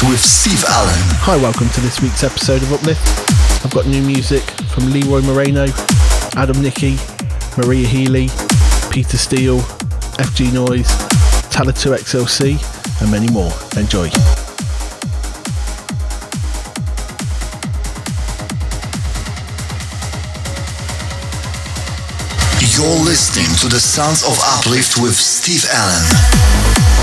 This is Uplift with Steve Allen. Hi, welcome to this week's episode of Uplift. I've got new music from Leroy Moreno, Adam Nickey, Maria Healy, Peter Steele, FG Noise, Talla2XLC, and many more. Enjoy. You're listening to the Sounds of Uplift with Steve Allen.